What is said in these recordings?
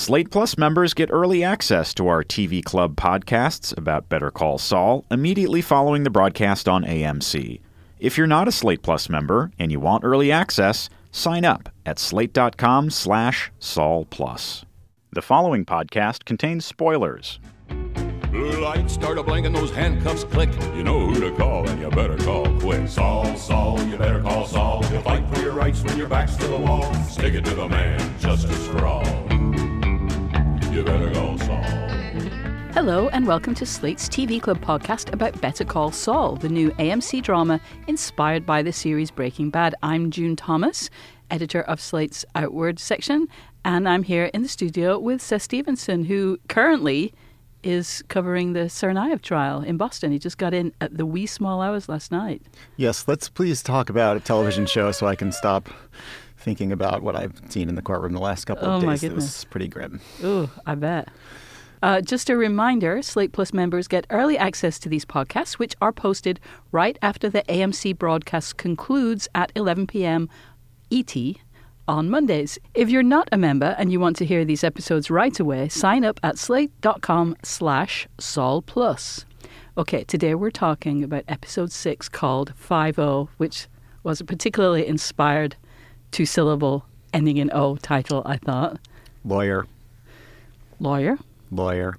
Slate Plus members get early access to our TV Club podcasts about Better Call Saul immediately following the broadcast on AMC. If you're not a Slate Plus member and you want early access, sign up at slate.com slash Saul Plus. The following podcast contains spoilers. Blue lights start a blinking, those handcuffs click. You know who to call, and you better call quick. Saul, Saul, you better call Saul. You'll fight for your rights when your back's to the wall. Stick it to the man, justice for all. You better call Saul. Hello, and welcome to Slate's TV Club podcast about Better Call Saul, the new AMC drama inspired by the series Breaking Bad. I'm June Thomas, editor of Slate's Outward section, and I'm here in the studio with Seth Stevenson, who currently is covering the Tsarnaev trial in Boston. He just got in at the wee small hours last night. Yes, let's please talk about a television show so I can stop thinking about what I've seen in the courtroom the last couple Oh, of days. It was pretty grim. Ooh, I bet. Uh, just a reminder Slate Plus members get early access to these podcasts, which are posted right after the AMC broadcast concludes at 11 p.m. ET on Mondays. If you're not a member and you want to hear these episodes right away, sign up at slate.com slash Saul Plus. Okay, today we're talking about episode 6 called 5-0, which was a particularly inspired two-syllable ending in O title, I thought. Lawyer, Lawyer. lawyer.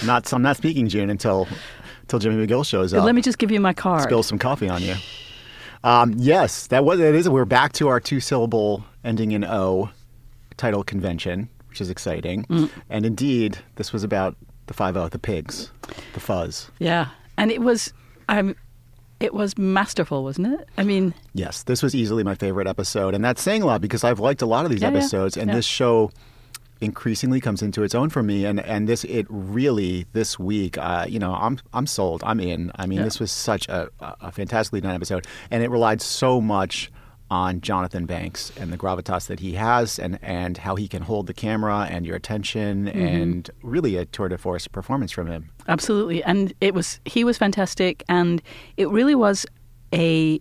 I'm not. I'm not speaking June until until Jimmy McGill shows up. Let me just give you my card. spill some coffee on you. Um, yes, that was it. Is we're back to our two syllable ending in O title convention, which is exciting. Mm. And indeed, this was about the five O, the pigs, the fuzz. Yeah, and it was, um, it was masterful, wasn't it? I mean, Yes, this was easily my favorite episode, and that's saying a lot because I've liked a lot of these Yeah, yeah, episodes, and yeah. this show increasingly comes into its own for me. And and this it really this week, uh, you know, I'm I'm sold. I'm in. I mean, Yeah. this was such a a fantastically done episode, and it relied so much on Jonathan Banks and the gravitas that he has, and and how he can hold the camera and your attention, Mm-hmm. and really a tour de force performance from him. absolutely, and it was he was fantastic, and it really was a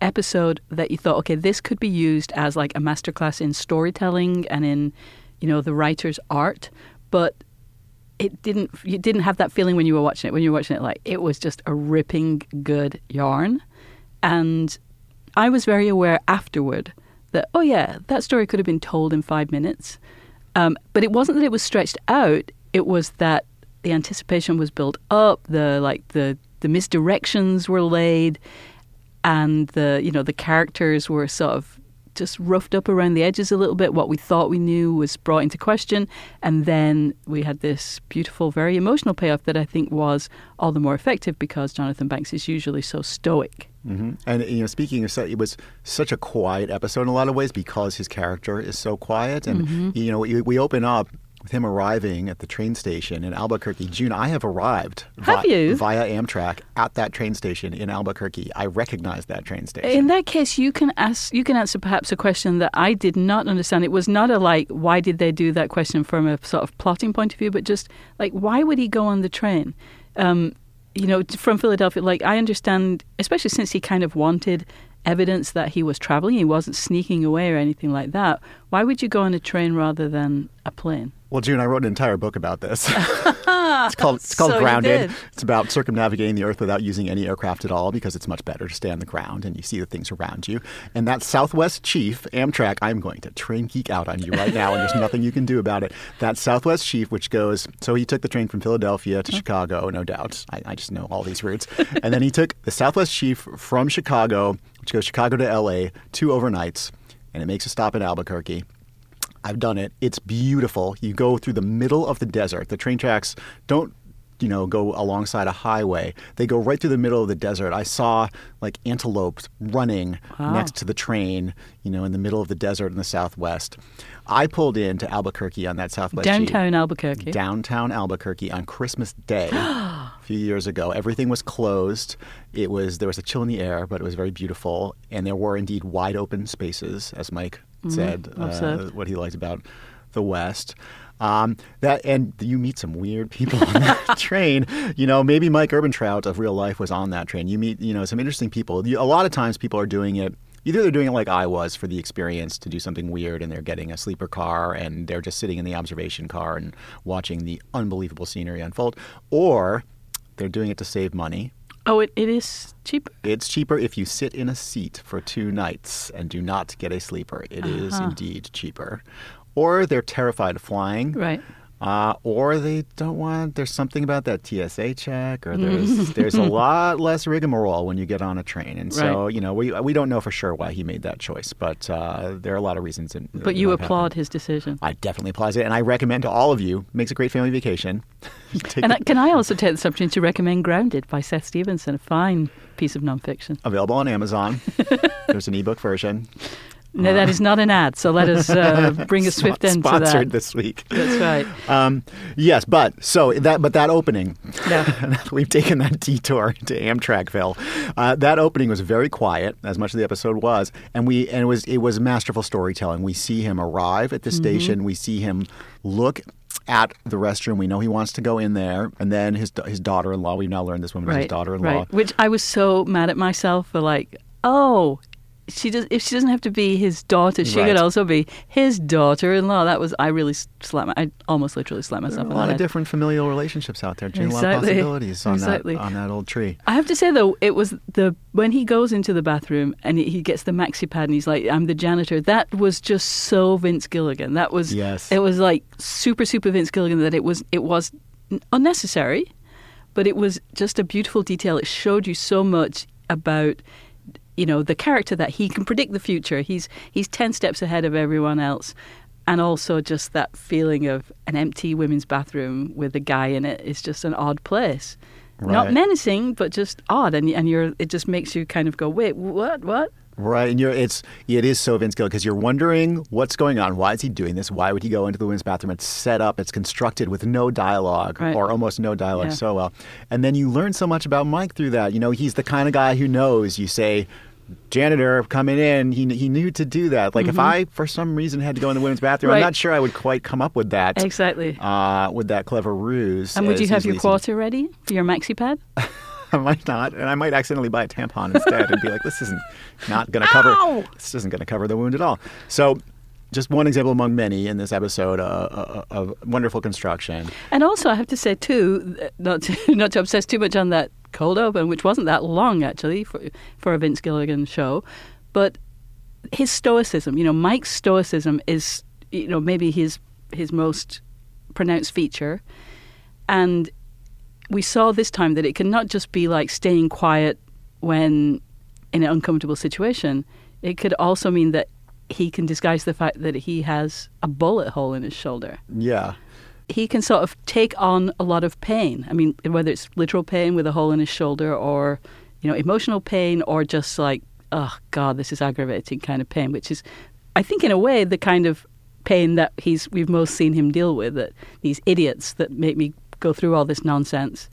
episode that you thought, okay, this could be used as like a masterclass in storytelling and in, you know, the writer's art, but it didn't you didn't have that feeling when you were watching it when you were watching it. Like it was just a ripping good yarn. And i was very aware afterward that oh yeah that story could have been told in five minutes um, but it wasn't that it was stretched out it was that the anticipation was built up the like the the misdirections were laid and the you know the characters were sort of just roughed up around the edges a little bit. What we thought we knew was brought into question, and then we had this beautiful, very emotional payoff that I think was all the more effective because Jonathan Banks is usually so stoic. Hmm And you know, speaking of, it was such a quiet episode in a lot of ways because his character is so quiet. And Mm-hmm. you know, we, we open up with him arriving at the train station in Albuquerque. June, I have arrived Have you? via Amtrak at that train station in Albuquerque. I recognize that train station. In that case, you can ask, you can answer perhaps a question that I did not understand. It was not a like, why did they do that question from a sort of plotting point of view, but just like, why would he go on the train? Um, you know, from Philadelphia. Like, I understand, especially since he kind of wanted evidence that he was traveling, he wasn't sneaking away or anything like that. Why would you go on a train rather than a plane? Well, June, I wrote an entire book about this. Ah, it's called it's called So Grounded. It's about circumnavigating the Earth without using any aircraft at all because it's much better to stay on the ground and you see the things around you. And that Southwest chief, Amtrak, I'm going to train geek out on you right now, and there's nothing you can do about it. That Southwest chief, which goes, so he took the train from Philadelphia to Chicago, no doubt. I, I just know all these routes. and then he took the Southwest chief from Chicago, which goes Chicago to LA, two overnights, and it makes a stop in Albuquerque. I've done it. It's beautiful. You go through the middle of the desert. The train tracks don't, you know, go alongside a highway. They go right through the middle of the desert. I saw like antelopes running Wow. next to the train, you know, in the middle of the desert in the southwest. I pulled into Albuquerque on that southwest Downtown Albuquerque. downtown Albuquerque on Christmas Day a few years ago. Everything was closed. It was there was a chill in the air, but it was very beautiful, and there were indeed wide open spaces, as Mike said, uh, what he liked about the West. Um, that and you meet some weird people on that train. You know, maybe Mike Ehrmantraut of real life was on that train. You meet, you know, some interesting people. You, a lot of times people are doing it Either they're doing it like I was for the experience to do something weird and they're getting a sleeper car and they're just sitting in the observation car and watching the unbelievable scenery unfold, or they're doing it to save money. Oh, it, it is cheaper. It's cheaper if you sit in a seat for two nights and do not get a sleeper. It is Uh-huh. indeed cheaper. Or they're terrified of flying. Right. Uh, or they don't want. There's something about that TSA check, or there's there's a lot less rigmarole when you get on a train, and so Right. you know we we don't know for sure why he made that choice, but uh, there are a lot of reasons. In, But you applaud happened. his decision. I definitely applaud it, and I recommend to all of you. Makes a great family vacation. And I, can I also take this opportunity to recommend Grounded by Seth Stevenson, a fine piece of nonfiction. available on Amazon. There's an ebook version. No, that is not an ad, so let us uh, bring a swift end to that. Sponsored this week. That's right. Um, yes, but so that but that opening, Yeah. we've taken that detour to Amtrakville. Uh, that opening was very quiet, as much of the episode was, and we and it was it was masterful storytelling. We see him arrive at the Mm-hmm. station. We see him look at the restroom. We know he wants to go in there, and then his his daughter-in-law. We've now learned this woman is his daughter-in-law. Right. Which I was so mad at myself for like, oh, she does. If she doesn't have to be his daughter, she Right. could also be his daughter-in-law. That was. I really slapped. My, I almost literally slapped There myself are a lot of head. different familial relationships out there. Gene, A lot of possibilities on Exactly. that on that old tree. I have to say though, it was the when he goes into the bathroom and he gets the maxi pad and he's like, "I'm the janitor." That was just so Vince Gilligan. That was Yes. It was like super super Vince Gilligan that it was it was unnecessary, but it was just a beautiful detail. It showed you so much about you know the character that he can predict the future. He's he's ten steps ahead of everyone else. And also, just that feeling of an empty women's bathroom with a guy in it is just an odd place not menacing, but just odd, and and you're it just makes you kind of go, wait, what, what? Right, and you're it's it is so Vince Gill because you're wondering what's going on. Why is he doing this? Why would he go into the women's bathroom? It's set up, it's constructed with no dialogue Right. or almost no dialogue Yeah. so well, and then you learn so much about Mike through that. You know, he's the kind of guy who knows. You say. Janitor coming in, he he knew to do that. Like if I, for some reason, had to go in the women's bathroom, I'm Mm-hmm. Not sure I would quite come up with that. Exactly. Uh, with that clever ruse. and would you have your quarter ready for your maxi pad? I might not, and I might accidentally buy a tampon instead and be like, "This isn't not going to cover. Ow! This isn't going to cover the wound at all." So, just one example among many in this episode uh, uh, of wonderful construction. And also, I have to say too, not to, not to obsess too much on that cold open, which wasn't that long actually for for a Vince Gilligan show, but his stoicism. You know, Mike's stoicism is you know maybe his his most pronounced feature, and we saw this time that it can not just be like staying quiet when in an uncomfortable situation. It could also mean that he can disguise the fact that he has a bullet hole in his shoulder Yeah, he can sort of take on a lot of pain. I mean, whether it's literal pain with a hole in his shoulder or, you know, emotional pain or just like, oh God, this is aggravating kind of pain, which is, I think, in a way, the kind of pain that he's we've most seen him deal with. That these idiots that make me go through all this nonsense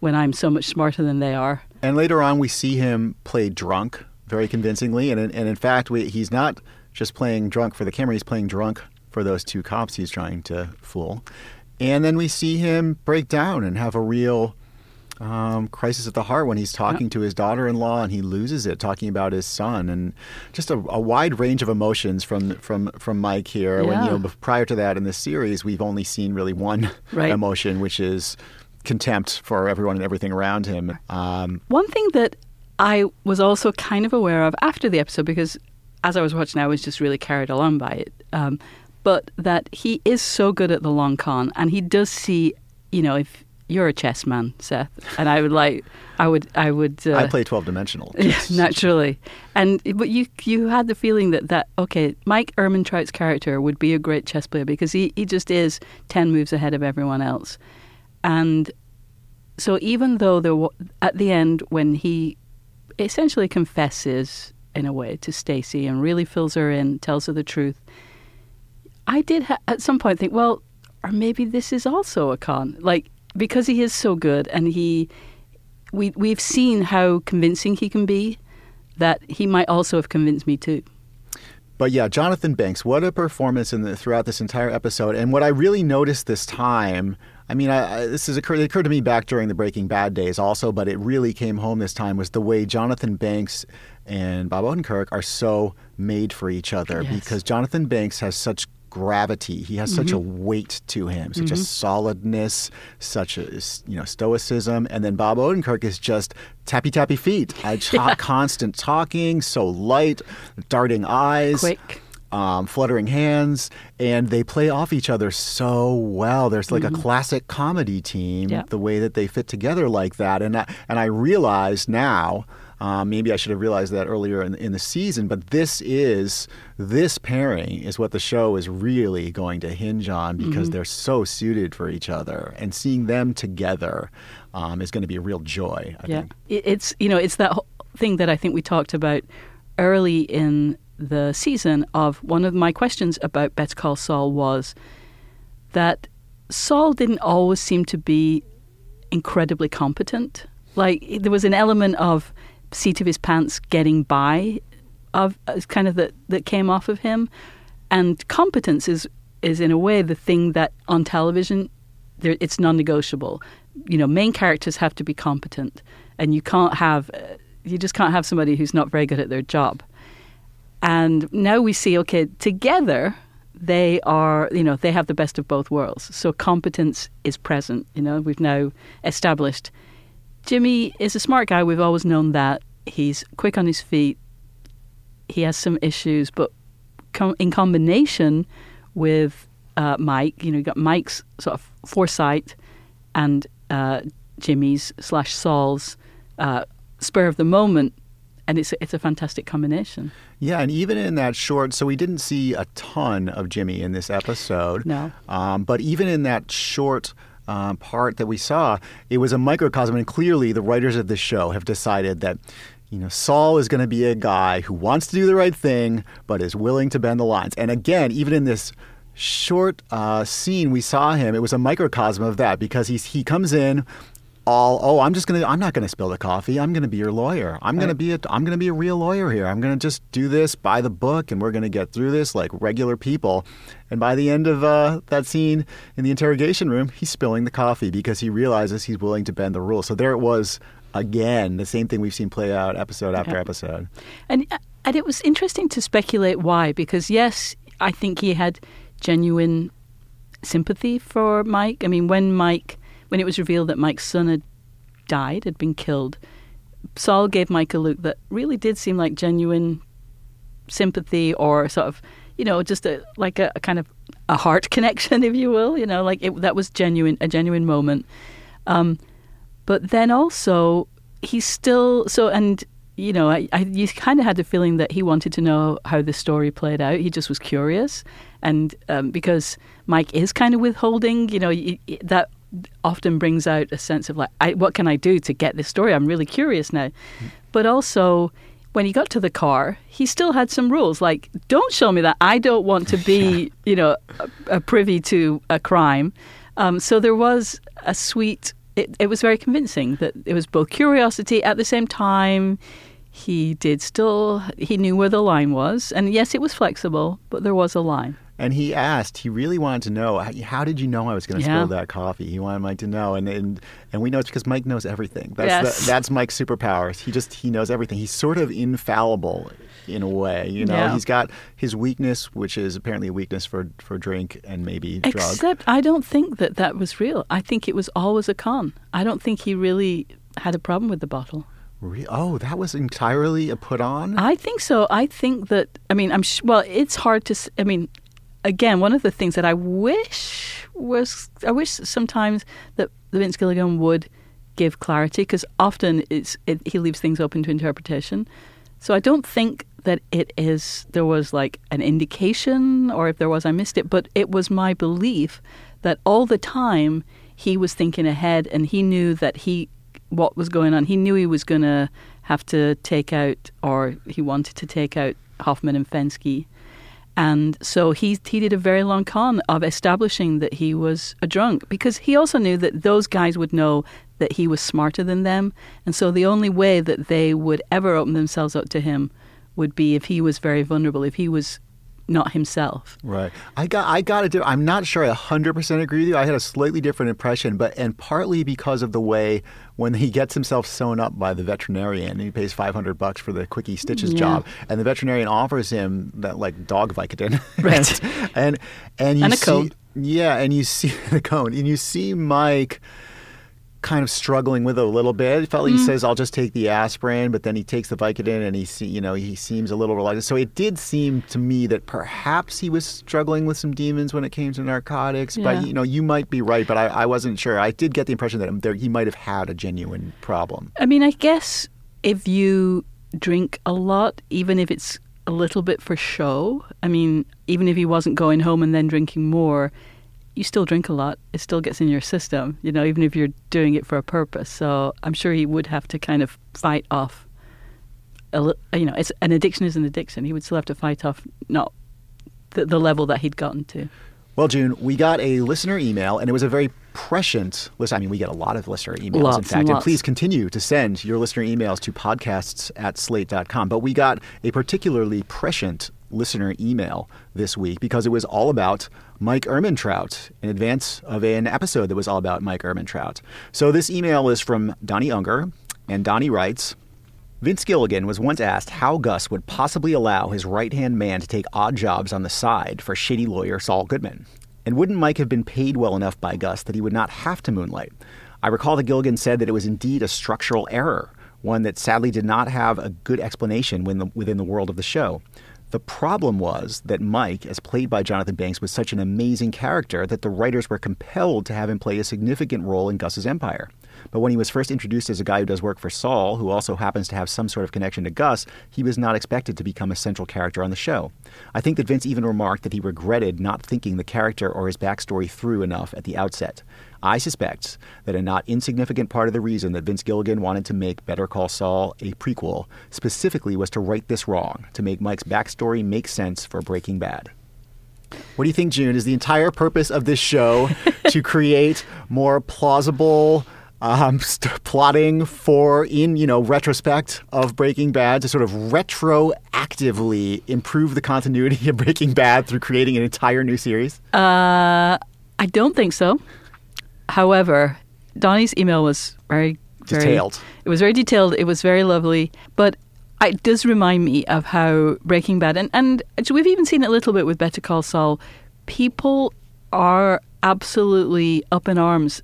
when I'm so much smarter than they are. and later on we see him play drunk very convincingly, and in- and in fact we, he's not just playing drunk for the camera; he's playing drunk for those two cops he's trying to fool. And then we see him break down and have a real um, crisis at the heart when he's talking to his daughter-in-law and he loses it, talking about his son, and just a, a wide range of emotions from from from Mike here. When you know, prior to that in this series, we've only seen really one Right. emotion, which is contempt for everyone and everything around him. Um, One thing that I was also kind of aware of after the episode, because as I was watching, I was just really carried along by it. Um, but that he is so good at the long con, and he does see, you know, if you're a chess man, Seth, and I would like, I would, I would. Uh, I play twelve dimensional. yeah, naturally, and but you you had the feeling that that okay, Mike Ehrmantraut's character would be a great chess player because he he just is ten moves ahead of everyone else, and so even though there wa- at the end when he essentially confesses in a way to Stacy and really fills her in, tells her the truth, I did ha- at some point think, well, or maybe this is also a con, like because he is so good and he we we've seen how convincing he can be that he might also have convinced me too. But yeah, Jonathan Banks, what a performance in the, throughout this entire episode. And what I really noticed this time, I mean, I, I, this has occurred, it occurred to me back during the Breaking Bad days also, but it really came home this time was the way Jonathan Banks and Bob Odenkirk are so made for each other Yes. because Jonathan Banks has such gravity. He has such a mm-hmm. weight to him, such a mm-hmm. solidness, such a you know stoicism, and then Bob Odenkirk is just tappy tappy feet, ta- constant talking, so light, darting eyes, Quick. um, fluttering hands, and they play off each other so well. There's like a mm-hmm. classic comedy team, Yeah. the way that they fit together like that. And I, and I realize now, um, maybe I should have realized that earlier in, in the season, but this is this pairing is what the show is really going to hinge on because they're so suited for each other, and seeing them together um, is going to be a real joy. I yeah, think. It's you know it's that whole thing that I think we talked about early in the season. Of one of my questions about Better Call Saul was that Saul didn't always seem to be incredibly competent. Like there was an element of seat of his pants getting by, of uh, kind of that that came off of him, and competence is is in a way the thing that on television there, it's non-negotiable. You know, main characters have to be competent, and you can't have uh, you just can't have somebody who's not very good at their job. And now we see, okay, together they are, you know, they have the best of both worlds. So competence is present. You know, we've now established. Jimmy is a smart guy. We've always known that. He's quick on his feet. He has some issues, but com- in combination with uh, Mike, you know, you got Mike's sort of foresight and uh, Jimmy's slash Saul's uh, spur of the moment, and it's a, it's a fantastic combination. Yeah, and even in that short, so we didn't see a ton of Jimmy in this episode. No. Um, but even in that short uh, part that we saw, it was a microcosm, and clearly the writers of this show have decided that. You know, Saul is going to be a guy who wants to do the right thing, but is willing to bend the lines. And again, even in this short uh, scene, we saw him. It was a microcosm of that because he's he comes in all oh i'm just gonna i'm not gonna spill the coffee. I'm gonna be your lawyer. I'm gonna be a i'm gonna be a real lawyer here. I'm gonna just do this by the book and we're gonna get through this like regular people. And by the end of uh, that scene in the interrogation room he's spilling the coffee because he realizes he's willing to bend the rules. So there it was again the same thing we've seen play out episode after Yeah. episode. And and it was interesting to speculate why, because yes, I think he had genuine sympathy for Mike. I mean, when Mike, when it was revealed that Mike's son had died, had been killed, Saul gave Mike a look that really did seem like genuine sympathy or sort of, you know, just a like a, a kind of a heart connection, if you will. You know, like it, that was genuine, a genuine moment. Um, but then also he's still so and you know I, I you kind of had the feeling that he wanted to know how the story played out he just was curious and um, because mike is kind of withholding you know that often brings out a sense of like I, what can i do to get this story? I'm really curious now. But also when he got to the car he still had some rules like don't show me that. I don't want to be you know a, a privy to a crime. Um, so there was a sweet it, it was very convincing that it was both curiosity. At the same time he did still he knew where the line was. And yes it was flexible but there was a line And he asked, he really wanted to know, how, did you know I was going to Yeah. spill that coffee? He wanted Mike to know. And, and, and we know it's because Mike knows everything. That's, Yes. the, that's Mike's superpowers. He just, he knows everything. He's sort of infallible in a way. You know, Yeah. he's got his weakness, which is apparently a weakness for, for drink and maybe drug. except i don't think that that was real i think it was always a con i don't think he really had a problem with the bottle oh, that was entirely a put on? I think so. I think that. I mean, I'm sh- well. It's hard to. s- I mean, again, one of the things that I wish was I wish sometimes that the Vince Gilligan would give clarity because often it's it, he leaves things open to interpretation. So I don't think that it is there was like an indication or if there was I missed it, but it was my belief that all the time he was thinking ahead and he knew that he what was going on. He knew he was going to have to take out or he wanted to take out Hoffman and Fensky. And so he he did a very long con of establishing that he was a drunk because he also knew that those guys would know that he was smarter than them, and so the only way that they would ever open themselves up to him would be if he was very vulnerable, if he was not himself. Right. I got I got to do I'm not sure I 100% agree with you. I had a slightly different impression, but and partly because of the way when he gets himself sewn up by the veterinarian and he pays 500 bucks for the quickie stitches Yeah. job and the veterinarian offers him that like dog Vicodin. Right. and, and and you And a see cone. Yeah, and you see the cone and you see Mike kind of struggling with it a little bit. It felt like Mm-hmm. he says, "I'll just take the aspirin," but then he takes the Vicodin, and he, see, you know, he seems a little reluctant. So it did seem to me that perhaps he was struggling with some demons when it came to narcotics. Yeah. But you know, you might be right, but I, I wasn't sure. I did get the impression that there, he might have had a genuine problem. I mean, I guess if you drink a lot, even if it's a little bit for show, I mean, even if he wasn't going home and then drinking more, you still drink a lot. It still gets in your system, you know, even if you're doing it for a purpose. So I'm sure he would have to kind of fight off. A, you know, it's an addiction is an addiction. He would still have to fight off not the, the level that he'd gotten to. Well, June, we got a listener email, and it was a very prescient list. I mean, we get a lot of listener emails, in Lots and fact. And, lots. please continue to send your listener emails to podcasts at slate.com. But we got a particularly prescient listener email this week because it was all about Mike Ehrmantraut in advance of an episode that was all about Mike Ehrmantraut. So this email is from Donnie Unger, and Donnie writes, Vince Gilligan was once asked how Gus would possibly allow his right hand man to take odd jobs on the side for shady lawyer Saul Goodman. And wouldn't Mike have been paid well enough by Gus that he would not have to moonlight? I recall that Gilligan said that it was indeed a structural error, one that sadly did not have a good explanation within the world of the show. The problem was that Mike, as played by Jonathan Banks, was such an amazing character that the writers were compelled to have him play a significant role in Gus's empire. But when he was first introduced as a guy who does work for Saul, who also happens to have some sort of connection to Gus, he was not expected to become a central character on the show. I think that Vince even remarked that he regretted not thinking the character or his backstory through enough at the outset. I suspect that a not insignificant part of the reason that Vince Gilligan wanted to make Better Call Saul a prequel specifically was to right this wrong, to make Mike's backstory make sense for Breaking Bad. What do you think, June? Is the entire purpose of this show to create more plausible um, st- plotting for, in you know, retrospect of Breaking Bad, to sort of retroactively improve the continuity of Breaking Bad through creating an entire new series? Uh, I don't think so. However, Donnie's email was very, very Detailed. It was very detailed. It was very lovely, but it does remind me of how Breaking Bad and and we've even seen it a little bit with Better Call Saul. People are absolutely up in arms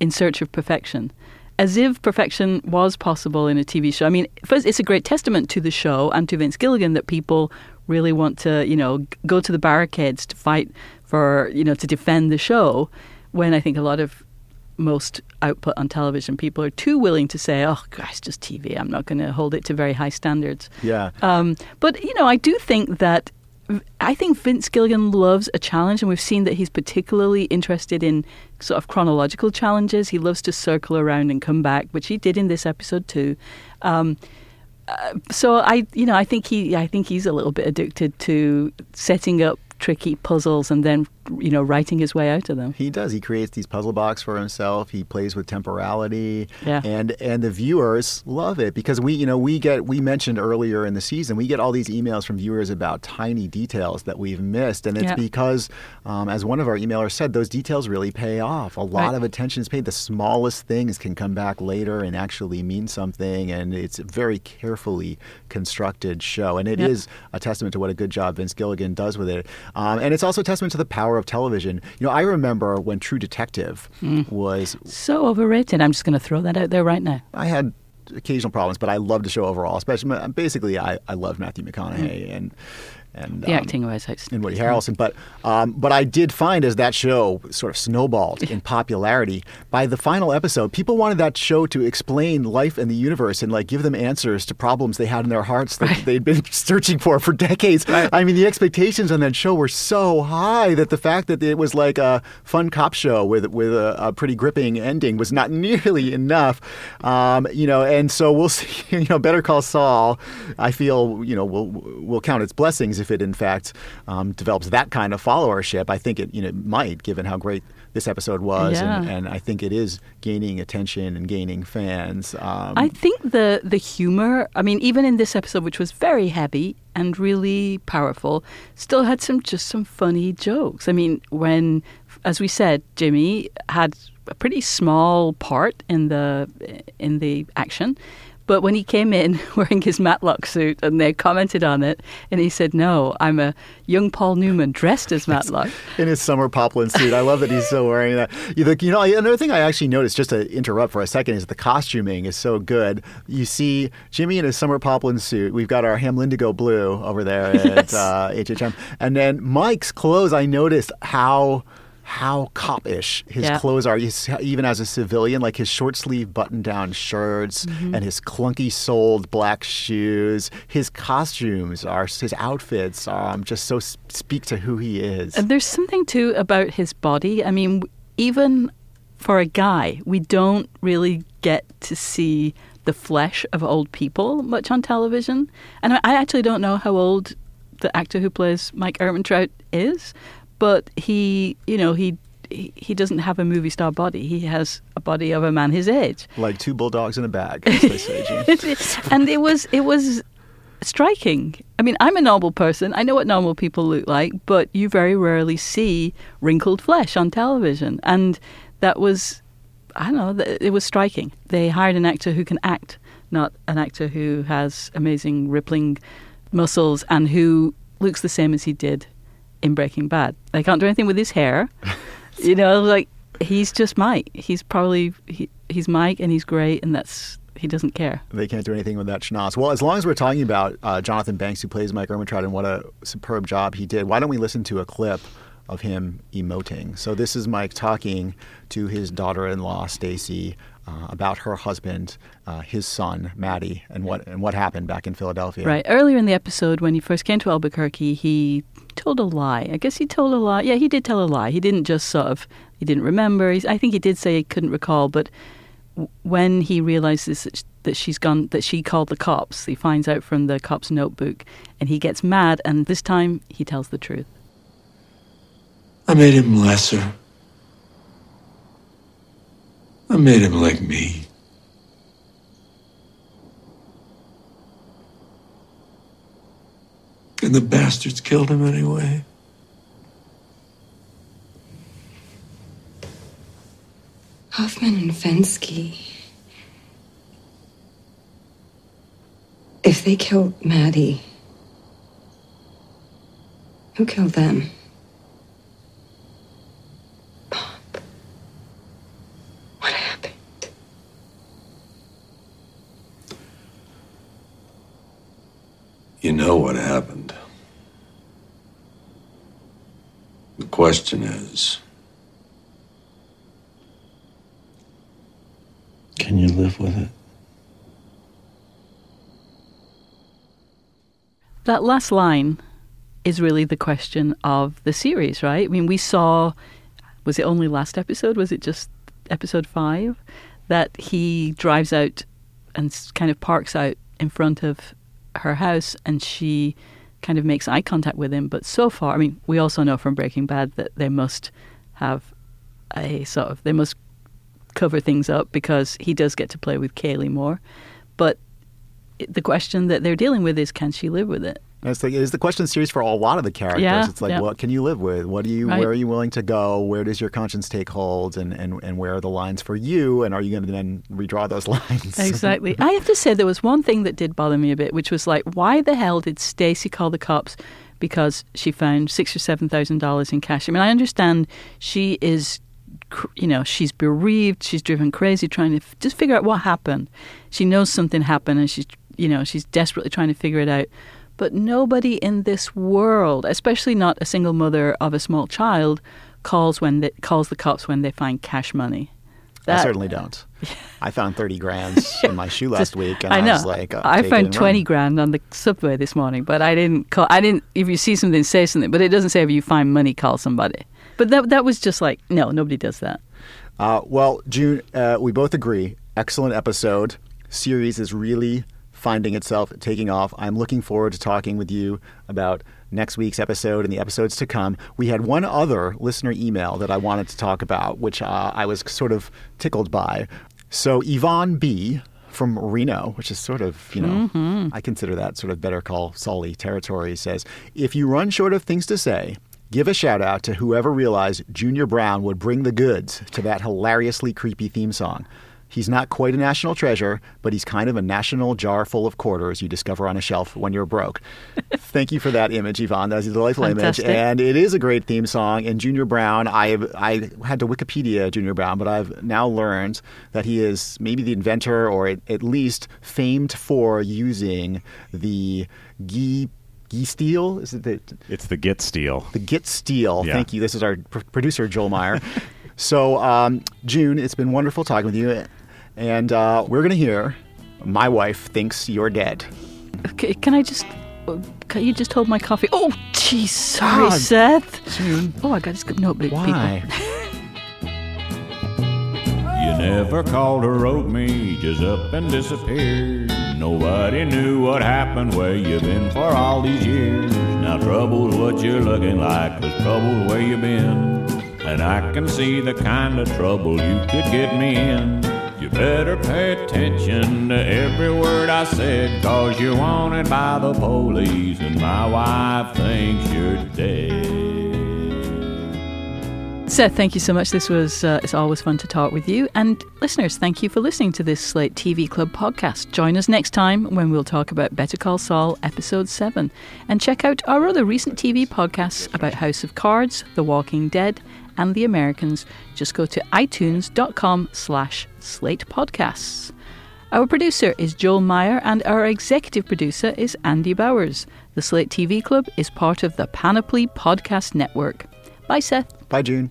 in search of perfection. As if perfection was possible in a TV show. I mean, first, it's a great testament to the show and to Vince Gilligan that people really want to, you know, go to the barricades to fight for, you know, to defend the show. When I think a lot of most output on television, people are too willing to say, "Oh, gosh, it's just TV. I'm not going to hold it to very high standards." Yeah. Um, but you know, I do think that I think Vince Gilligan loves a challenge, and we've seen that he's particularly interested in sort of chronological challenges. He loves to circle around and come back, which he did in this episode too. Um, uh, so I, you know, I think he, I think he's a little bit addicted to setting up tricky puzzles and then, you know, writing his way out of them. He does. He creates these puzzle blocks for himself. He plays with temporality, Yeah. and and the viewers love it because we, you know, we get we mentioned earlier in the season we get all these emails from viewers about tiny details that we've missed, and it's Yeah. because, um, as one of our emailers said, those details really pay off. A lot Right. of attention is paid. The smallest things can come back later and actually mean something, and it's a very carefully constructed show, and it is a testament to what a good job Vince Gilligan does with it. Um, and it's also a testament to the power of television. You know, I remember when True Detective Hmm. was, So overrated. I'm just going to throw that out there right now. I had occasional problems, but I loved the show overall. Especially, basically, I, I loved Matthew McConaughey and and The um, acting was outstanding. and Woody Harrelson. But um, but I did find as that show sort of snowballed in popularity, by the final episode, people wanted that show to explain life and the universe and like give them answers to problems they had in their hearts that they'd been searching for for decades. I mean, the expectations on that show were so high that the fact that it was like a fun cop show with with a, a pretty gripping ending was not nearly enough. Um, you know, and so we'll see. You know, Better Call Saul. I feel you know will will count its blessings series, if it in fact um, develops that kind of followership, I think it you know might, given how great this episode was, and, and I think it is gaining attention and gaining fans. Um, I think the the humor, I mean, even in this episode, which was very heavy and really powerful, still had some just some funny jokes. I mean, when, as we said, Jimmy had a pretty small part in the in the action. But when he came in wearing his Matlock suit and they commented on it, and he said, No, I'm a young Paul Newman dressed as Matlock. in his summer poplin suit. I love that he's still wearing that. You, know, another thing I actually noticed, just to interrupt for a second, is the costuming is so good. You see Jimmy in his summer poplin suit. We've got our Hamlindigo blue over there at Yes. uh, HHM, and then Mike's clothes. I noticed how. How cop-ish his Yeah. clothes are, He's, even as a civilian, like his short sleeve button-down shirts Mm-hmm. and his clunky-soled black shoes. His costumes are, his outfits um, just so speak to who he is. And there's something too about his body. I mean, even for a guy, we don't really get to see the flesh of old people much on television. And I I actually don't know how old the actor who plays Mike Ehrmantraut is, but he, you know, he he doesn't have a movie star body. He has a body of a man his age. like two bulldogs in a bag, as they say, and it was it was striking. I mean, I'm a normal person. I know what normal people look like, but you very rarely see wrinkled flesh on television, and that was I don't know. It was striking. They hired an actor who can act, not an actor who has amazing rippling muscles and who looks the same as he did in Breaking Bad. They can't do anything with his hair. you know, like he's just Mike. He's probably he, he's Mike, and he's great, and that's he doesn't care. They can't do anything with that schnoz. Well, as long as we're talking about uh, Jonathan Banks, who plays Mike Ehrmantraut, and what a superb job he did, why don't we listen to a clip of him emoting? So this is Mike talking to his daughter-in-law Stacy uh, about her husband, uh, his son Maddie, and what and what happened back in Philadelphia. Right. Earlier in the episode, when he first came to Albuquerque, he told a lie. I guess he told a lie. Yeah, he did tell a lie. He didn't just sort of, he didn't remember. He's, I think he did say he couldn't recall, but when he realizes that, sh- that she's gone, that she called the cops, he finds out from the cop's notebook and he gets mad, and this time he tells the truth. I made him lesser. I made him like me. And the bastards killed him anyway. Hoffman and Fensky. If they killed Maddie, who killed them? Pop. What happened? You know what happened. The question is can you live with it? That last line is really the question of the series, right? I mean, we saw, was it only last episode? Was it just episode five? That he drives out and kind of parks out in front of her house and she kind of makes eye contact with him. But so far, I mean, we also know from Breaking Bad that they must have a sort of, they must cover things up because he does get to play with Kaylee more. But the question that they're dealing with is can she live with it? And it's like it is the question series for a lot of the characters. Yeah, it's like, yeah. what can you live with? What do you? Right. Where are you willing to go? Where does your conscience take hold? And and, and where are the lines for you? And are you going to then redraw those lines? Exactly. I have to say there was one thing that did bother me a bit, which was like, why the hell did Stacy call the cops because she found six or seven thousand dollars in cash? I mean, I understand she is, you know, she's bereaved, she's driven crazy trying to f- just figure out what happened. She knows something happened, and she's, you know, she's desperately trying to figure it out. But nobody in this world, especially not a single mother of a small child, calls when they, calls the cops when they find cash money. I certainly don't. I found thirty grand in my shoe last Just- week, and I I, know. was like, uh, I found twenty run. grand on the subway this morning, but I didn't call. I didn't. If you see something, say something. But it doesn't say if you find money, call somebody. But that that was just like no, nobody does that. Uh, well, June, uh, we both agree. Excellent episode. Series is really finding itself taking off. I'm looking forward to talking with you about next week's episode and the episodes to come. We had one other listener email that I wanted to talk about, which uh, I was sort of tickled by. So Yvonne B from Reno, which is sort of, you know, I consider that sort of better call Sully territory, says, if you run short of things to say, give a shout out to whoever realized Junior Brown would bring the goods to that hilariously creepy theme song. He's not quite a national treasure, but he's kind of a national jar full of quarters you discover on a shelf when you're broke. Thank you for that image, Yvonne. That's a delightful Fantastic. image. And it is a great theme song. And Junior Brown, I I had to Wikipedia Junior Brown, but I've now learned that he is maybe the inventor or at, at least famed for using the Guy Guy steel. Is it the It's the Git Steel. the Git Steel. Yeah. Thank you. This is our pr- producer, Joel Meyer. so, um, June, it's been wonderful talking with you. And uh, we're going to hear My Wife Thinks You're Dead. Okay, can I just? Can you just hold my coffee? Oh, jeez, sorry, Ah, Seth. June, Oh, I got to no, but why? You never called or wrote me, just up and disappeared. Nobody knew what happened, where you been for all these years. Now trouble's what you're looking like, cause trouble's where you been. And I can see the kind of trouble you could get me in. You better pay attention to every word I said, cause you're wanted by the police, and my wife thinks you're dead. Seth, thank you so much. This was uh, it's always fun to talk with you. And listeners, thank you for listening to this Slate TV Club podcast. Join us next time when we'll talk about Better Call Saul episode 7 and check out our other recent TV podcasts about House of Cards, The Walking Dead, and The Americans. Just go to itunes.com slash slate podcasts. Our producer is Joel Meyer and our executive producer is Andy Bowers. The Slate TV Club is part of the Panoply Podcast Network. Bye, Seth. Bye, June.